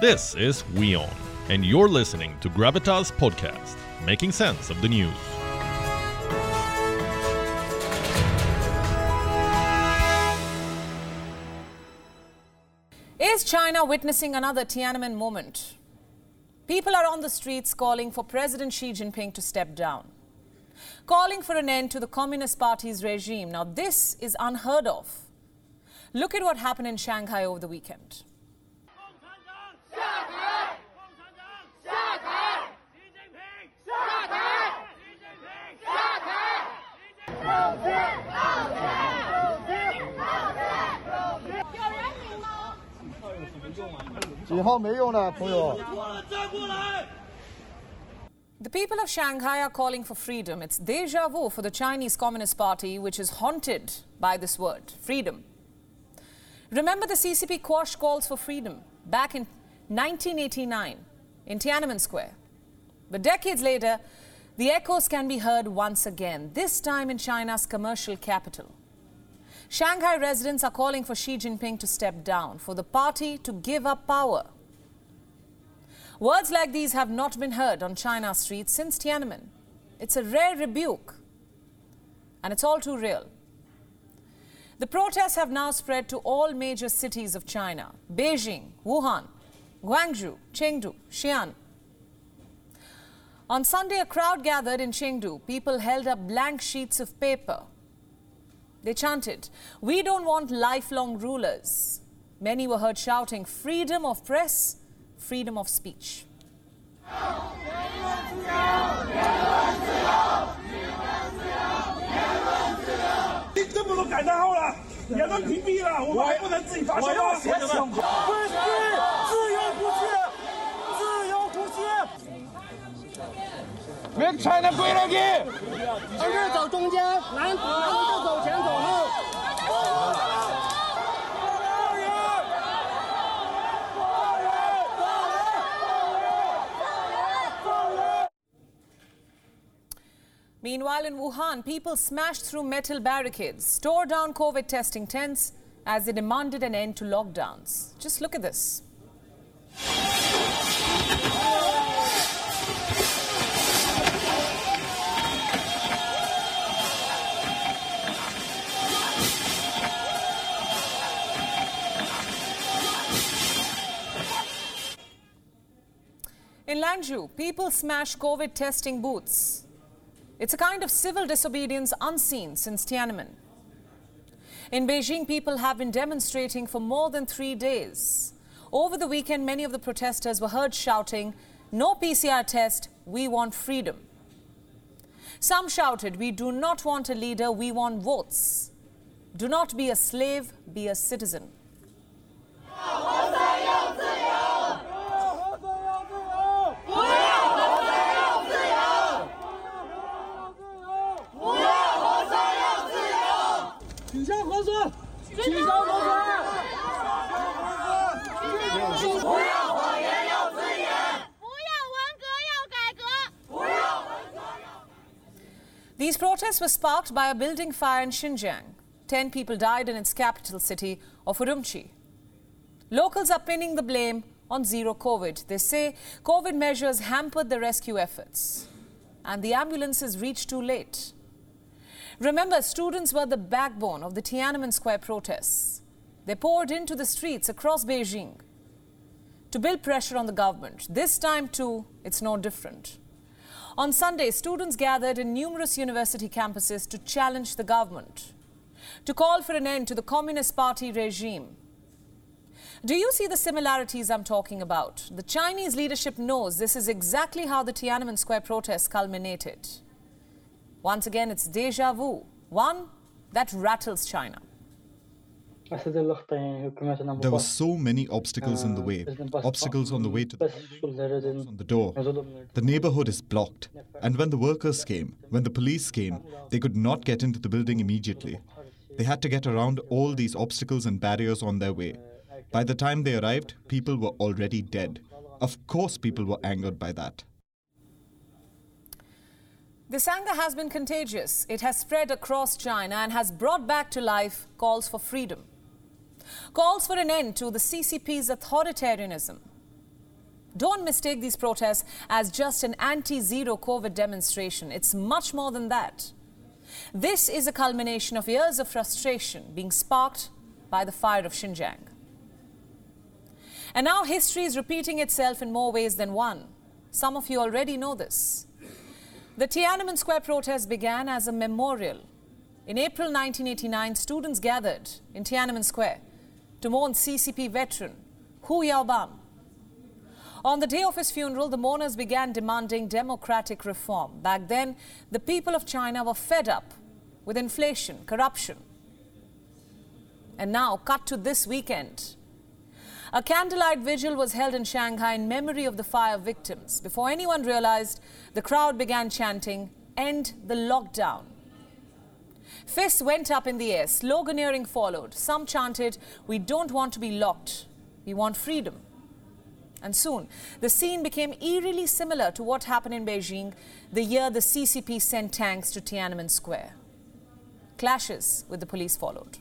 This is WION, and you're listening to Gravitas Podcast, making sense of the news. Is China witnessing another Tiananmen moment? People are on the streets calling for President Xi Jinping to step down, calling for an end to the Communist Party's regime. Now, this is unheard of. Look at what happened in Shanghai over the weekend. The people of Shanghai are calling for freedom. It's deja vu for the Chinese Communist Party, which is haunted by this word freedom. Remember, the CCP quashed calls for freedom back in 1989 in Tiananmen Square. But decades later, the echoes can be heard once again, this time in China's commercial capital. Shanghai residents are calling for Xi Jinping to step down, for the party to give up power. Words like these have not been heard on China's streets since Tiananmen. It's a rare rebuke, and it's all too real. The protests have now spread to all major cities of China Beijing, Wuhan, Guangzhou, Chengdu, Xi'an. On Sunday, a crowd gathered in Chengdu. People held up blank sheets of paper. They chanted, We don't want lifelong rulers. Many were heard shouting, Freedom of press, freedom of speech. 这 Make China great again。同志走中间，男男的走前走后。 Meanwhile, in Wuhan, people smashed through metal barricades, tore down COVID testing tents as they demanded an end to lockdowns. Just look at this. Lanzhou, people smash COVID testing booths. It's a kind of civil disobedience unseen since Tiananmen. In Beijing, people have been demonstrating for more than three days. Over the weekend, many of the protesters were heard shouting, No PCR test, we want freedom. Some shouted, We do not want a leader, we want votes. Do not be a slave, be a citizen. Were sparked by a building fire in Xinjiang. Ten people died in its capital city of Urumqi. Locals are pinning the blame on zero COVID. They say COVID measures hampered the rescue efforts, and the ambulances reached too late. Remember, students were the backbone of the Tiananmen Square protests. They poured into the streets across Beijing to build pressure on the government. This time, too, it's no different. On Sunday, students gathered in numerous university campuses to challenge the government, to call for an end to the Communist Party regime. Do you see the similarities I'm talking about? The Chinese leadership knows this is exactly how the Tiananmen Square protests culminated. Once again, it's deja vu, one that rattles China. There were so many obstacles in the way. Obstacles on the way to the on the door. The neighborhood is blocked. And when the workers came, when the police came, they could not get into the building immediately. They had to get around all these obstacles and barriers on their way. By the time they arrived, people were already dead. Of course, people were angered by that. This anger has been contagious. It has spread across China and has brought back to life calls for freedom, calls for an end to the CCP's authoritarianism, Don't mistake these protests as just an anti zero COVID demonstration. It's much more than that. This is a culmination of years of frustration being sparked by the fire of Xinjiang. And now history is repeating itself in more ways than one. Some of you already know this. The Tiananmen Square protest began as a memorial. In April 1989, students gathered in Tiananmen Square to mourn CCP veteran Hu Yaobang. On the day of his funeral, the mourners began demanding democratic reform. Back then, the people of China were fed up with inflation, corruption. And now, cut to this weekend. A candlelight vigil was held in Shanghai in memory of the fire victims. Before anyone realized, the crowd began chanting, End the lockdown. Fists went up in the air, sloganeering followed. Some chanted, We don't want to be locked, we want freedom. And soon, the scene became eerily similar to what happened in Beijing the year the CCP sent tanks to Tiananmen Square. Clashes with the police followed.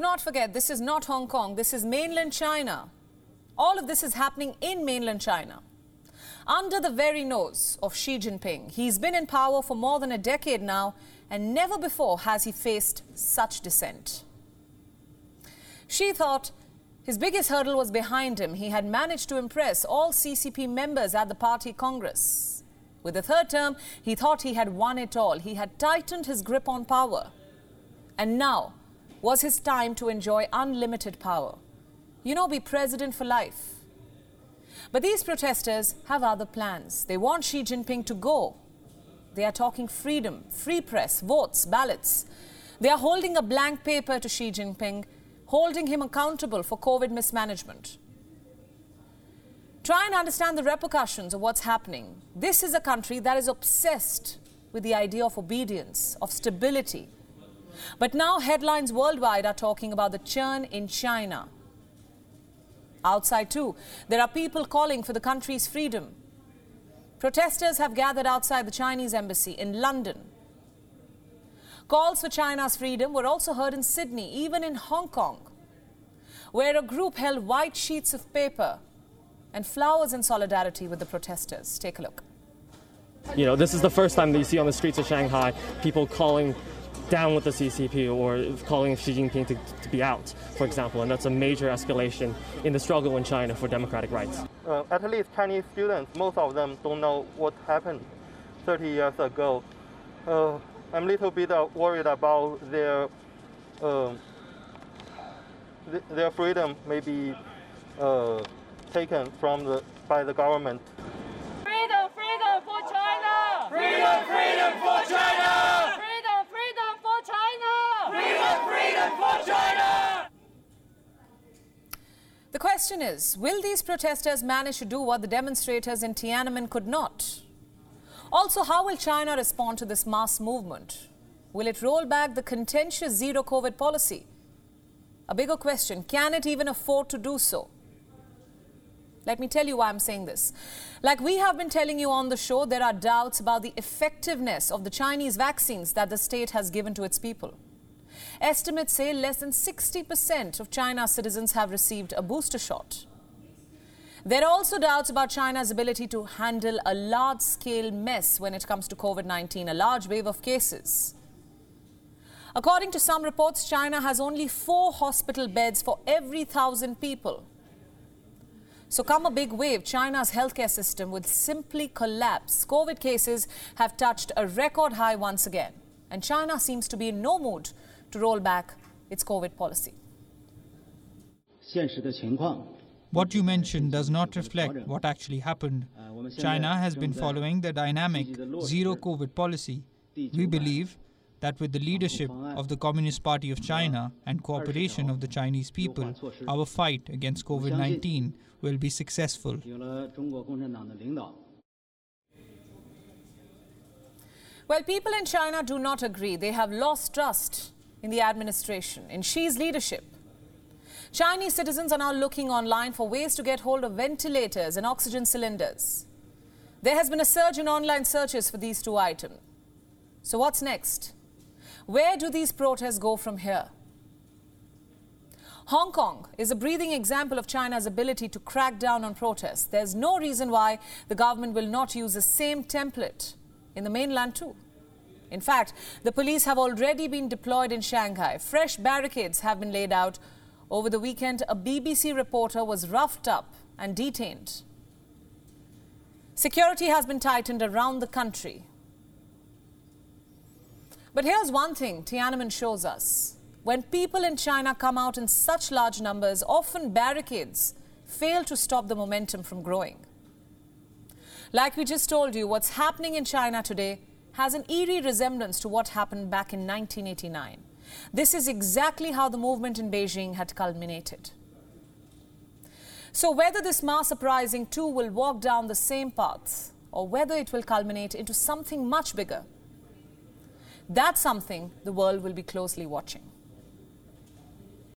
Do not forget, this is not Hong Kong, this is mainland China. All of this is happening in mainland China. Under the very nose of Xi Jinping, he's been in power for more than a decade now, and never before has he faced such dissent. Xi thought his biggest hurdle was behind him. He had managed to impress all CCP members at the party congress. With the third term, he thought he had won it all. He had tightened his grip on power. And now, was his time to enjoy unlimited power. You know, be president for life. But these protesters have other plans. They want Xi Jinping to go. They are talking freedom, free press, votes, ballots. They are holding a blank paper to Xi Jinping, holding him accountable for COVID mismanagement. Try and understand the repercussions of what's happening. This is a country that is obsessed with the idea of obedience, of stability, but now headlines worldwide are talking about the churn in China. Outside, too, there are people calling for the country's freedom. Protesters have gathered outside the Chinese embassy in London. Calls for China's freedom were also heard in Sydney, even in Hong Kong, where a group held white sheets of paper and flowers in solidarity with the protesters. Take a look. You know, this is the first time that you see on the streets of Shanghai people calling down with the CCP or calling Xi Jinping to, to be out, for example, and that's a major escalation in the struggle in China for democratic rights. Uh, at least Chinese students, most of them don't know what happened 30 years ago. Uh, I'm a little bit uh, worried about their uh, th their freedom may be uh, taken from the by the government. Freedom, freedom for China! Freedom, freedom for China! freedom for China! The question is Will these protesters manage to do what the demonstrators in Tiananmen could not? Also, how will China respond to this mass movement? Will it roll back the contentious zero COVID policy? A bigger question can it even afford to do so? Let me tell you why I'm saying this. Like we have been telling you on the show, there are doubts about the effectiveness of the Chinese vaccines that the state has given to its people. Estimates say less than 60% of China's citizens have received a booster shot. There are also doubts about China's ability to handle a large scale mess when it comes to COVID 19, a large wave of cases. According to some reports, China has only four hospital beds for every thousand people. So, come a big wave, China's healthcare system will simply collapse. COVID cases have touched a record high once again, and China seems to be in no mood to roll back its COVID policy. What you mentioned does not reflect what actually happened. China has been following the dynamic zero COVID policy. We believe that with the leadership of the Communist Party of China and cooperation of the Chinese people, our fight against COVID 19 will be successful. Well, people in China do not agree. They have lost trust in the administration, in Xi's leadership. Chinese citizens are now looking online for ways to get hold of ventilators and oxygen cylinders. There has been a surge in online searches for these two items. So, what's next? Where do these protests go from here? Hong Kong is a breathing example of China's ability to crack down on protests. There's no reason why the government will not use the same template in the mainland too. In fact, the police have already been deployed in Shanghai. Fresh barricades have been laid out. Over the weekend, a BBC reporter was roughed up and detained. Security has been tightened around the country. But here's one thing Tiananmen shows us. When people in China come out in such large numbers, often barricades fail to stop the momentum from growing. Like we just told you, what's happening in China today has an eerie resemblance to what happened back in 1989. This is exactly how the movement in Beijing had culminated. So, whether this mass uprising too will walk down the same path, or whether it will culminate into something much bigger, that's something the world will be closely watching.